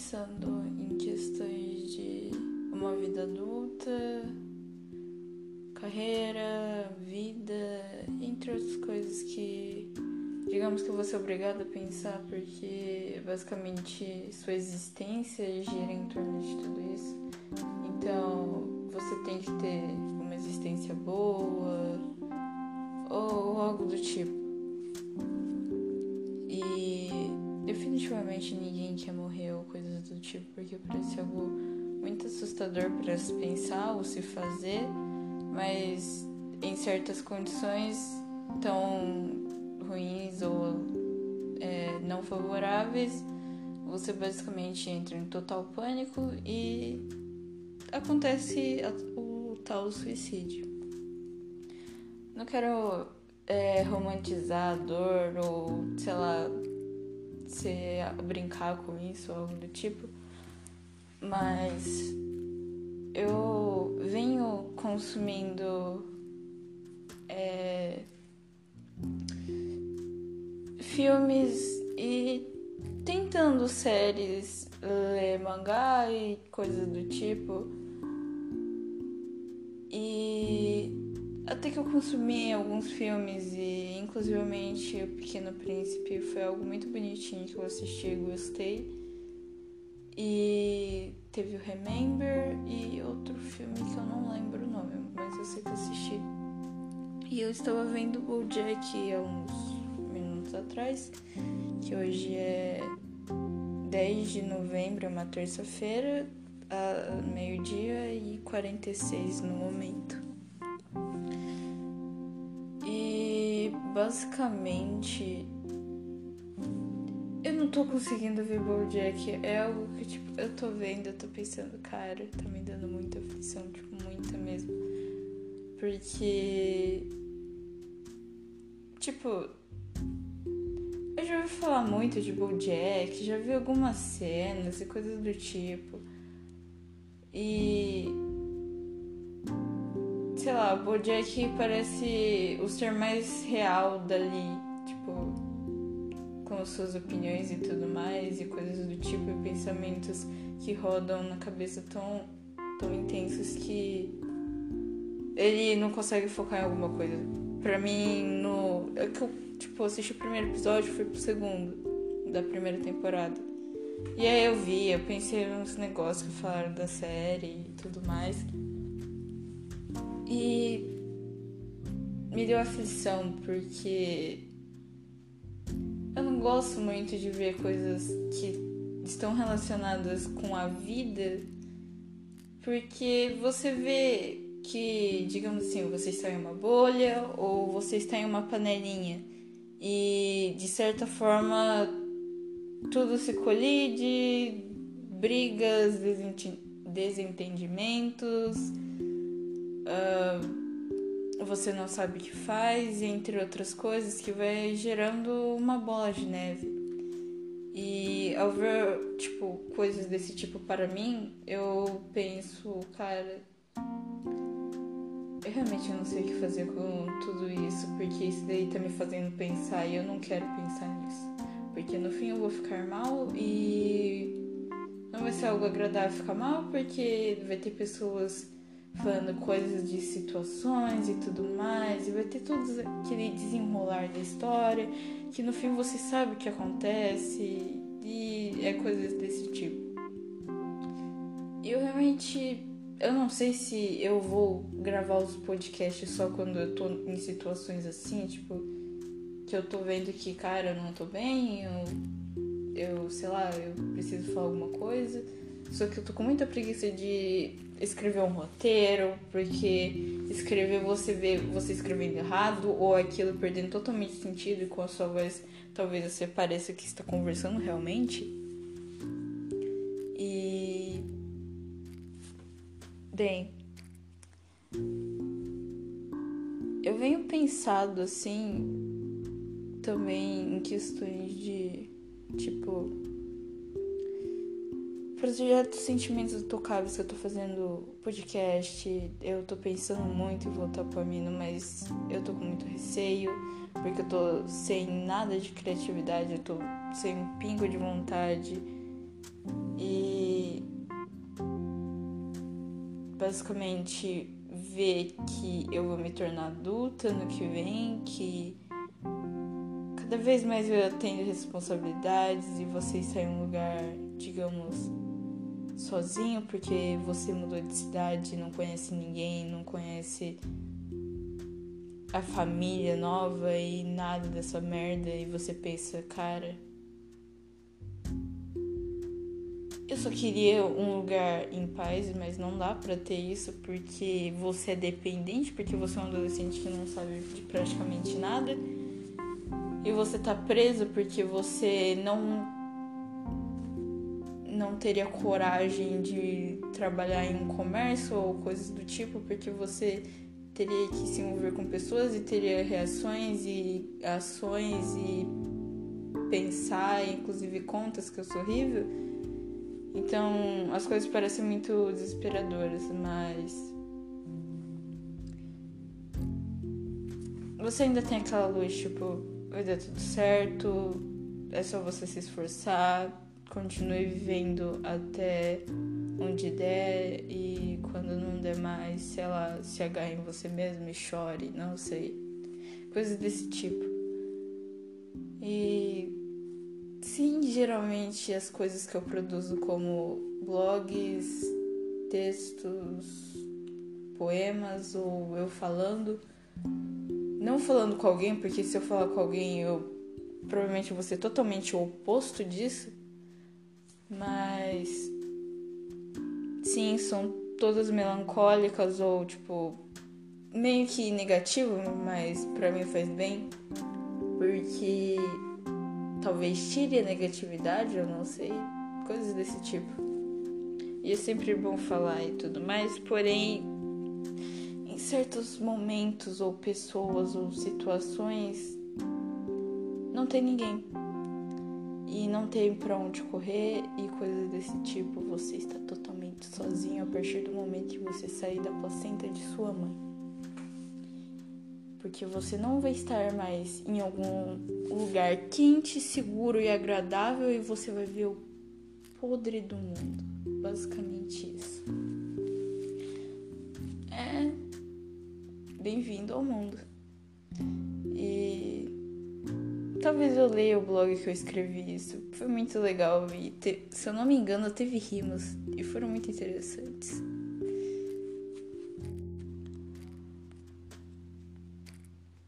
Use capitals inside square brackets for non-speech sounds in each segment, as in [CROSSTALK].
pensando em questões de uma vida adulta, carreira, vida, entre outras coisas que digamos que eu vou ser obrigada a pensar porque basicamente sua existência gira em torno de tudo isso. Então você tem que ter uma existência boa ou algo do tipo. Definitivamente ninguém quer morrer ou coisas do tipo porque parece algo muito assustador para se pensar ou se fazer mas em certas condições tão ruins ou é, não favoráveis, você basicamente entra em total pânico e acontece o tal suicídio. Não quero é, romantizar a dor ou, sei lá, se, brincar com isso ou algo do tipo, mas eu venho consumindo é, filmes e tentando séries, ler mangá e coisas do tipo. Consumi alguns filmes e inclusivamente O Pequeno Príncipe foi algo muito bonitinho que eu assisti e gostei. E teve o Remember e outro filme que eu não lembro o nome, mas eu sei que assisti. E eu estava vendo o BoJack há uns minutos atrás, que hoje é 10 de novembro, é uma terça-feira, meio-dia e 46 no momento. Basicamente eu não tô conseguindo ver Bojack. É algo que, tipo, eu tô vendo, eu tô pensando, cara, tá me dando muita aflição, tipo, muita mesmo. Porque. Tipo. Eu já ouvi falar muito de Bojack, já vi algumas cenas e coisas do tipo. E. Sei lá, o Bojack parece o ser mais real dali com suas opiniões e tudo mais, e coisas do tipo, e pensamentos que rodam na cabeça tão, tão intensos que ele não consegue focar em alguma coisa. Pra mim, no. É que eu, tipo, assisti o primeiro episódio, fui pro segundo da primeira temporada. E aí eu vi, eu pensei nos negócios que falaram da série e tudo mais. E me deu aflição, porque eu não gosto muito de ver coisas que estão relacionadas com a vida, porque você vê que, digamos assim, você está em uma bolha ou você está em uma panelinha e de certa forma tudo se colide, brigas, desentendimentos. Uh, você não sabe o que faz, entre outras coisas, que vai gerando uma bola de neve. E ao ver, tipo, coisas desse tipo para mim, eu penso, cara, eu realmente não sei o que fazer com tudo isso, porque isso daí tá me fazendo pensar e eu não quero pensar nisso. Porque no fim eu vou ficar mal e não vai ser algo agradável ficar mal, porque vai ter pessoas falando coisas de situações e tudo mais, e vai ter todo aquele desenrolar da história, que no fim você sabe o que acontece, e é coisas desse tipo. Eu realmente. Eu não sei se eu vou gravar os podcasts só quando eu tô em situações assim, tipo, que eu tô vendo que, cara, eu não tô bem, eu, eu sei lá, eu preciso falar alguma coisa. Só que eu tô com muita preguiça de escrever um roteiro, porque escrever você vê você escrevendo errado ou aquilo perdendo totalmente sentido e com a sua voz talvez você pareça que está conversando realmente. E bem, eu venho pensado assim também em questões de tipo projetos sentimentos intocáveis que eu tô fazendo podcast, eu tô pensando muito em voltar pro Amino, mas eu tô com muito receio, porque eu tô sem nada de criatividade, eu tô sem um pingo de vontade. E basicamente ver que eu vou me tornar adulta no que vem, que cada vez mais eu tenho responsabilidades e vocês saem um lugar, digamos, sozinho porque você mudou de cidade, não conhece ninguém, não conhece a família nova e nada dessa merda e você pensa, cara, eu só queria um lugar em paz, mas não dá para ter isso porque você é dependente, porque você é um adolescente que não sabe de praticamente nada. E você tá preso porque você não não teria coragem de trabalhar em um comércio ou coisas do tipo, porque você teria que se envolver com pessoas e teria reações e ações e pensar, inclusive contas que eu sou horrível. Então as coisas parecem muito desesperadoras, mas você ainda tem aquela luz, tipo, vai dar tudo certo, é só você se esforçar, continue vivendo até onde der e quando não der mais, sei lá, se agarre em você mesmo e chore, não sei. Coisas desse tipo. E sim, geralmente as coisas que eu produzo como blogs, textos, poemas ou eu falando, não falando com alguém, porque se eu falar com alguém eu provavelmente vou ser totalmente o oposto disso mas sim, são todas melancólicas ou tipo meio que negativo, mas para mim faz bem, porque talvez tire a negatividade, eu não sei, coisas desse tipo. E é sempre bom falar e tudo mais, porém em certos momentos ou pessoas ou situações não tem ninguém e não tem para onde correr e coisas desse tipo, você está totalmente sozinho a partir do momento que você sair da placenta de sua mãe. Porque você não vai estar mais em algum lugar quente, seguro e agradável e você vai ver o podre do mundo. Basicamente isso. É bem-vindo ao mundo. Talvez eu leia o blog que eu escrevi isso. Foi muito legal e, te, se eu não me engano, teve rimas e foram muito interessantes.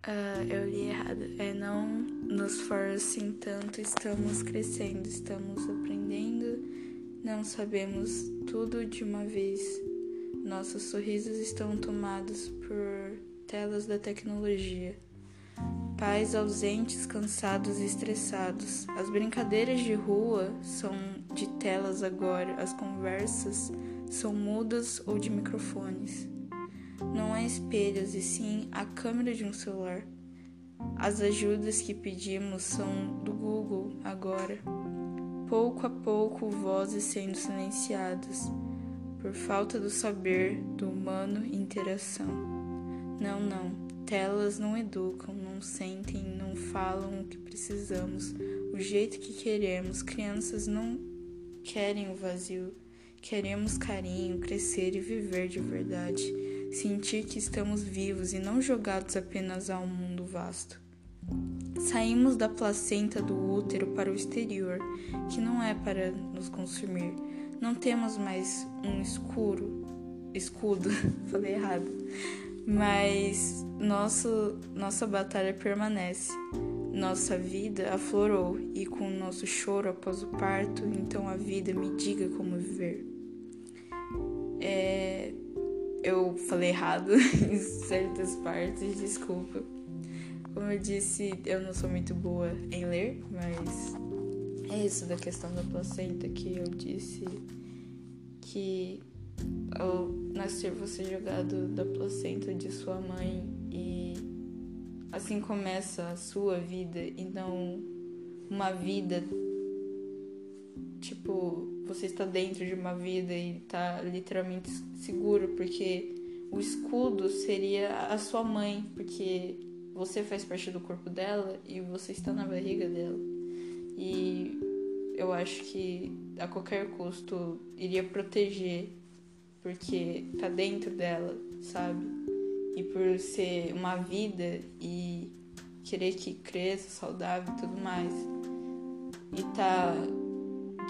Uh, eu li errado. É não nos forcem tanto, estamos crescendo, estamos aprendendo, não sabemos tudo de uma vez. Nossos sorrisos estão tomados por telas da tecnologia pais ausentes, cansados e estressados. As brincadeiras de rua são de telas agora, as conversas são mudas ou de microfones. Não há espelhos e sim a câmera de um celular. As ajudas que pedimos são do Google agora. Pouco a pouco, vozes sendo silenciadas por falta do saber do humano interação. Não, não. Telas não educam, sentem, não falam o que precisamos, o jeito que queremos. Crianças não querem o vazio. Queremos carinho, crescer e viver de verdade. Sentir que estamos vivos e não jogados apenas a um mundo vasto. Saímos da placenta do útero para o exterior, que não é para nos consumir. Não temos mais um escuro, escudo, [LAUGHS] falei errado mas nosso, nossa batalha permanece. Nossa vida aflorou e com o nosso choro após o parto, então a vida me diga como viver. É, eu falei errado [LAUGHS] em certas partes, desculpa. Como eu disse, eu não sou muito boa em ler, mas é isso da questão da placenta que eu disse que ao nascer você jogado da placenta de sua mãe e assim começa a sua vida. E não uma vida tipo você está dentro de uma vida e está literalmente seguro porque o escudo seria a sua mãe porque você faz parte do corpo dela e você está na barriga dela. E eu acho que a qualquer custo iria proteger porque tá dentro dela, sabe? E por ser uma vida e querer que cresça saudável e tudo mais. E tá,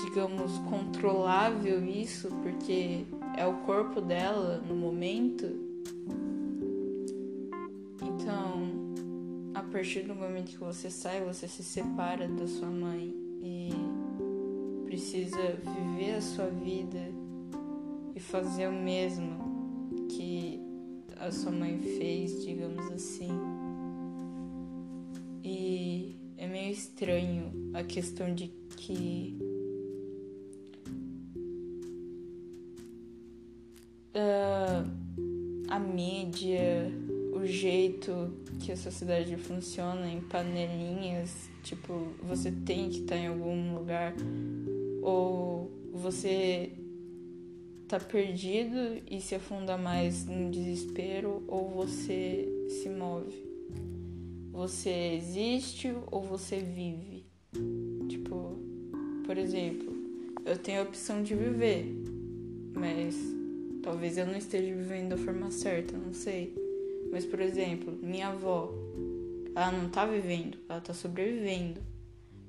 digamos, controlável isso, porque é o corpo dela no momento. Então, a partir do momento que você sai, você se separa da sua mãe e precisa viver a sua vida e fazer o mesmo que a sua mãe fez, digamos assim. E é meio estranho a questão de que uh, a mídia, o jeito que a sociedade funciona em panelinhas, tipo, você tem que estar em algum lugar ou você tá perdido e se afunda mais no desespero ou você se move. Você existe ou você vive. Tipo, por exemplo, eu tenho a opção de viver, mas talvez eu não esteja vivendo da forma certa, não sei. Mas, por exemplo, minha avó, ela não tá vivendo, ela tá sobrevivendo.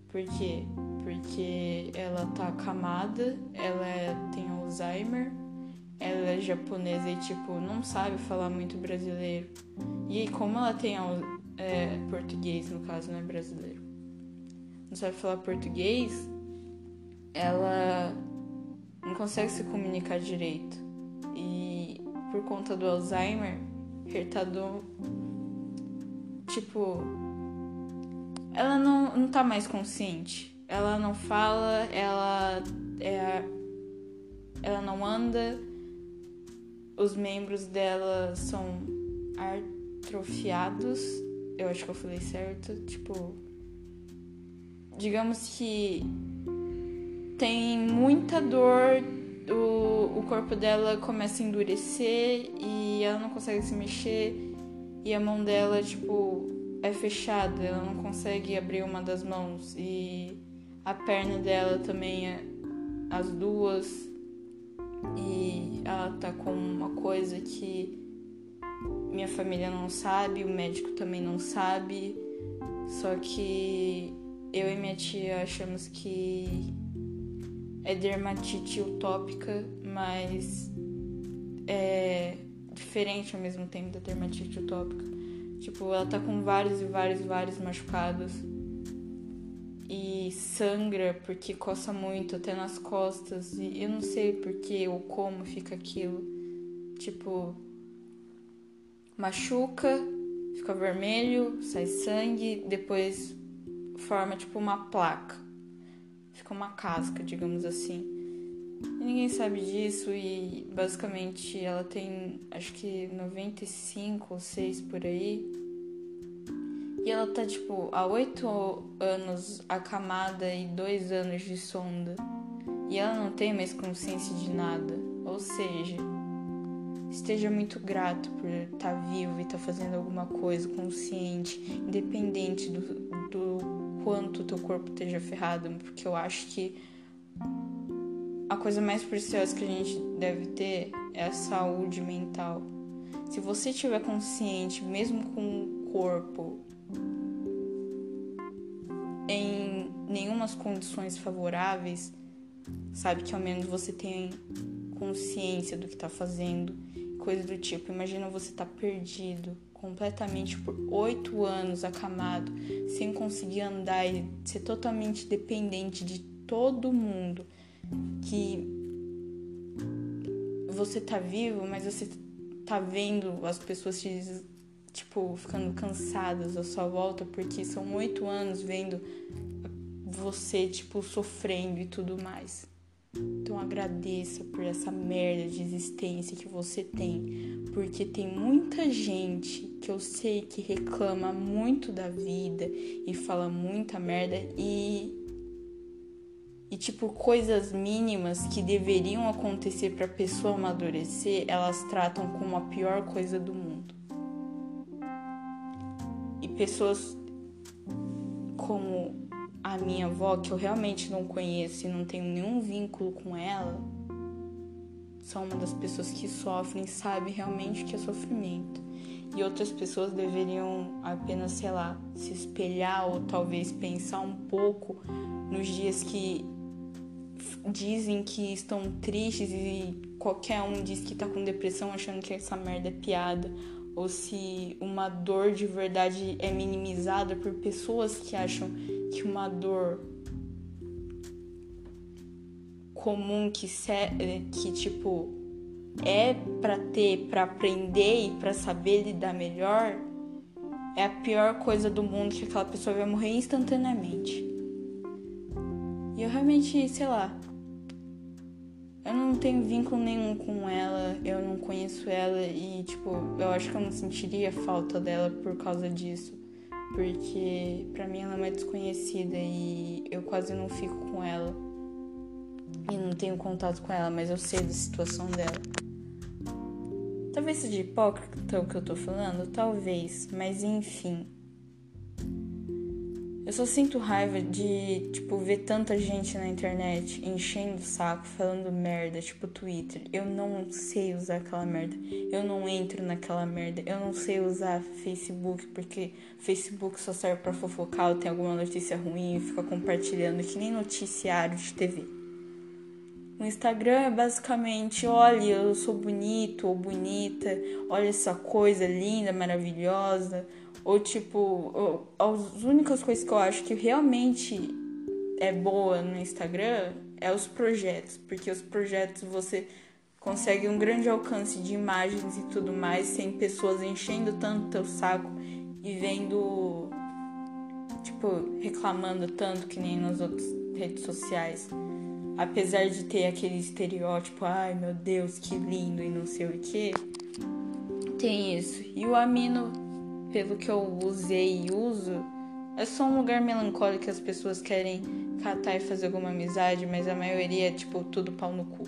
Por quê? Porque ela tá acamada, ela tem Alzheimer, ela é japonesa e, tipo, não sabe falar muito brasileiro. E como ela tem é, português, no caso, não é brasileiro, não sabe falar português, ela não consegue se comunicar direito. E por conta do Alzheimer, retardou. Tipo, ela não, não tá mais consciente. Ela não fala, ela é. Ela não anda. Os membros dela são atrofiados. Eu acho que eu falei certo. Tipo. Digamos que tem muita dor, o, o corpo dela começa a endurecer e ela não consegue se mexer e a mão dela, tipo, é fechada, ela não consegue abrir uma das mãos e a perna dela também é as duas e ela tá com uma coisa que minha família não sabe, o médico também não sabe. Só que eu e minha tia achamos que é dermatite utópica, mas é diferente ao mesmo tempo da dermatite utópica. Tipo, ela tá com vários e vários e vários machucados. E sangra porque coça muito, até nas costas. E eu não sei porquê ou como fica aquilo. Tipo, machuca, fica vermelho, sai sangue, depois forma tipo uma placa. Fica uma casca, digamos assim. E ninguém sabe disso e basicamente ela tem acho que 95 ou 6 por aí. E ela tá tipo há 8 anos acamada e 2 anos de sonda. E ela não tem mais consciência de nada. Ou seja, esteja muito grato por estar tá vivo e estar tá fazendo alguma coisa consciente, independente do, do quanto teu corpo esteja ferrado, porque eu acho que a coisa mais preciosa que a gente deve ter é a saúde mental. Se você estiver consciente, mesmo com o corpo em nenhumas condições favoráveis, sabe que ao menos você tem consciência do que está fazendo, coisa do tipo. Imagina você tá perdido completamente por oito anos acamado, sem conseguir andar e ser totalmente dependente de todo mundo que você tá vivo, mas você tá vendo as pessoas te, tipo, ficando cansadas à sua volta, porque são oito anos vendo você, tipo, sofrendo e tudo mais. Então agradeça por essa merda de existência que você tem, porque tem muita gente que eu sei que reclama muito da vida e fala muita merda e e tipo coisas mínimas que deveriam acontecer para pessoa amadurecer, elas tratam como a pior coisa do mundo. Pessoas como a minha avó, que eu realmente não conheço e não tenho nenhum vínculo com ela, são uma das pessoas que sofrem, sabe realmente o que é sofrimento. E outras pessoas deveriam apenas, sei lá, se espelhar ou talvez pensar um pouco nos dias que dizem que estão tristes e qualquer um diz que tá com depressão achando que essa merda é piada ou se uma dor de verdade é minimizada por pessoas que acham que uma dor comum que que tipo é para ter, para aprender e para saber lidar melhor, é a pior coisa do mundo que aquela pessoa vai morrer instantaneamente. E eu realmente, sei lá, eu não tenho vínculo nenhum com ela, eu não conheço ela e, tipo, eu acho que eu não sentiria falta dela por causa disso. Porque pra mim ela é uma desconhecida e eu quase não fico com ela. E não tenho contato com ela, mas eu sei da situação dela. Talvez seja hipócrita o que eu tô falando, talvez, mas enfim. Eu só sinto raiva de, tipo, ver tanta gente na internet enchendo o saco, falando merda, tipo Twitter. Eu não sei usar aquela merda. Eu não entro naquela merda. Eu não sei usar Facebook, porque Facebook só serve para fofocar ou tem alguma notícia ruim e fica compartilhando que nem noticiário de TV. O Instagram é basicamente, olha, eu sou bonito ou bonita, olha essa coisa linda, maravilhosa ou tipo, as únicas coisas que eu acho que realmente é boa no Instagram é os projetos, porque os projetos você consegue um grande alcance de imagens e tudo mais sem pessoas enchendo tanto teu saco e vendo tipo reclamando tanto que nem nas outras redes sociais. Apesar de ter aquele estereótipo, ai meu Deus, que lindo e não sei o que, tem isso. E o Amino pelo que eu usei e uso, é só um lugar melancólico que as pessoas querem catar e fazer alguma amizade, mas a maioria é tipo tudo pau no cu.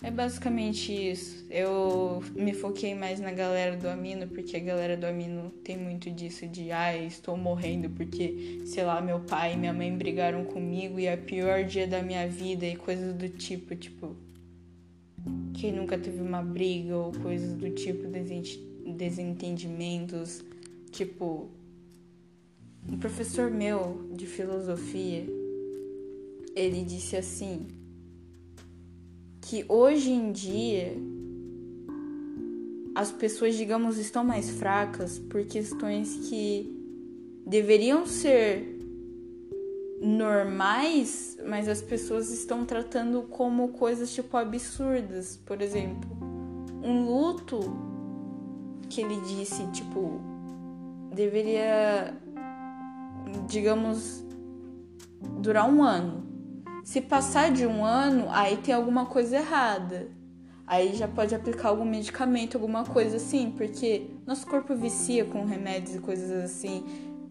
É basicamente isso. Eu me foquei mais na galera do Amino, porque a galera do Amino tem muito disso de ah, estou morrendo porque, sei lá, meu pai e minha mãe brigaram comigo e é o pior dia da minha vida e coisas do tipo, tipo. Quem nunca teve uma briga ou coisas do tipo, desentendimentos. Tipo, um professor meu de filosofia, ele disse assim: que hoje em dia as pessoas, digamos, estão mais fracas por questões que deveriam ser normais, mas as pessoas estão tratando como coisas tipo absurdas. Por exemplo, um luto que ele disse, tipo, deveria, digamos, durar um ano. Se passar de um ano, aí tem alguma coisa errada. Aí já pode aplicar algum medicamento, alguma coisa assim, porque nosso corpo vicia com remédios e coisas assim.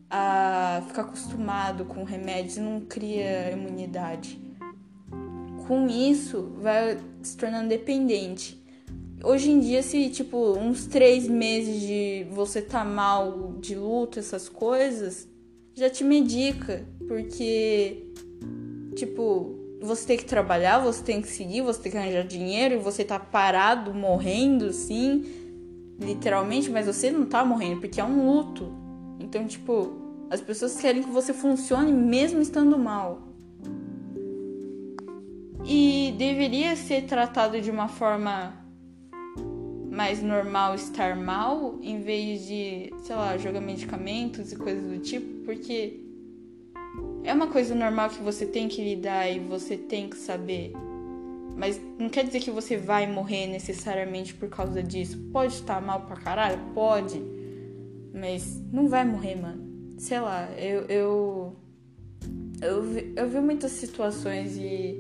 A ficar acostumado com remédios não cria imunidade. Com isso, vai se tornando dependente. Hoje em dia, se tipo, uns três meses de você tá mal de luto, essas coisas, já te medica. Porque, tipo, você tem que trabalhar, você tem que seguir, você tem que arranjar dinheiro e você tá parado, morrendo, sim, literalmente, mas você não tá morrendo, porque é um luto. Então, tipo, as pessoas querem que você funcione mesmo estando mal. E deveria ser tratado de uma forma mais normal estar mal em vez de, sei lá, jogar medicamentos e coisas do tipo, porque é uma coisa normal que você tem que lidar e você tem que saber. Mas não quer dizer que você vai morrer necessariamente por causa disso. Pode estar mal pra caralho? Pode. Mas não vai morrer, mano. Sei lá, eu. Eu, eu, vi, eu vi muitas situações e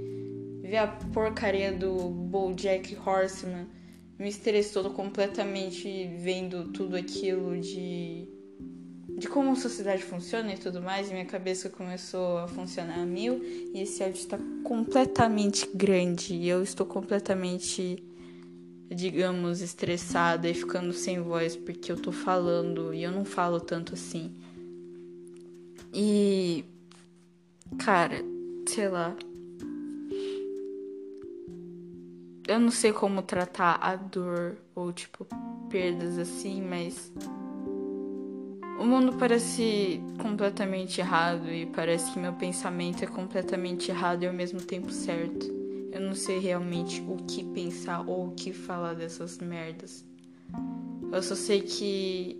vi a porcaria do Bojack Horseman me estressou completamente vendo tudo aquilo de de como a sociedade funciona e tudo mais, e minha cabeça começou a funcionar a mil, e esse áudio está completamente grande, e eu estou completamente, digamos, estressada e ficando sem voz porque eu tô falando e eu não falo tanto assim. E cara, sei lá, eu não sei como tratar a dor ou tipo perdas assim, mas o mundo parece completamente errado e parece que meu pensamento é completamente errado e ao mesmo tempo certo. Eu não sei realmente o que pensar ou o que falar dessas merdas. Eu só sei que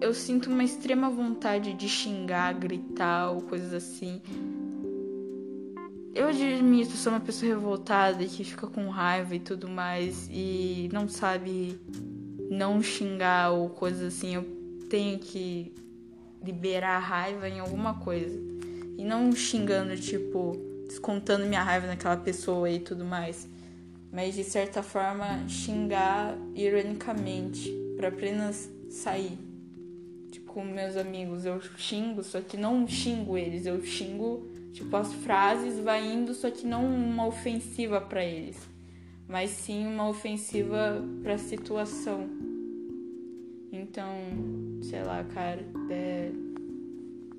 eu sinto uma extrema vontade de xingar, gritar ou coisas assim. Eu admito, sou uma pessoa revoltada que fica com raiva e tudo mais e não sabe não xingar ou coisas assim. Eu tenho que liberar a raiva em alguma coisa. E não xingando, tipo, descontando minha raiva naquela pessoa e tudo mais. Mas de certa forma xingar ironicamente para apenas sair com meus amigos, eu xingo, só que não xingo eles, eu xingo, tipo, as frases vai indo, só que não uma ofensiva para eles, mas sim uma ofensiva para a situação. Então, sei lá, cara, é,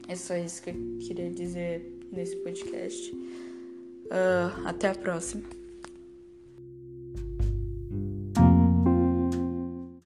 é só isso que eu queria dizer nesse podcast. Uh, até a próxima.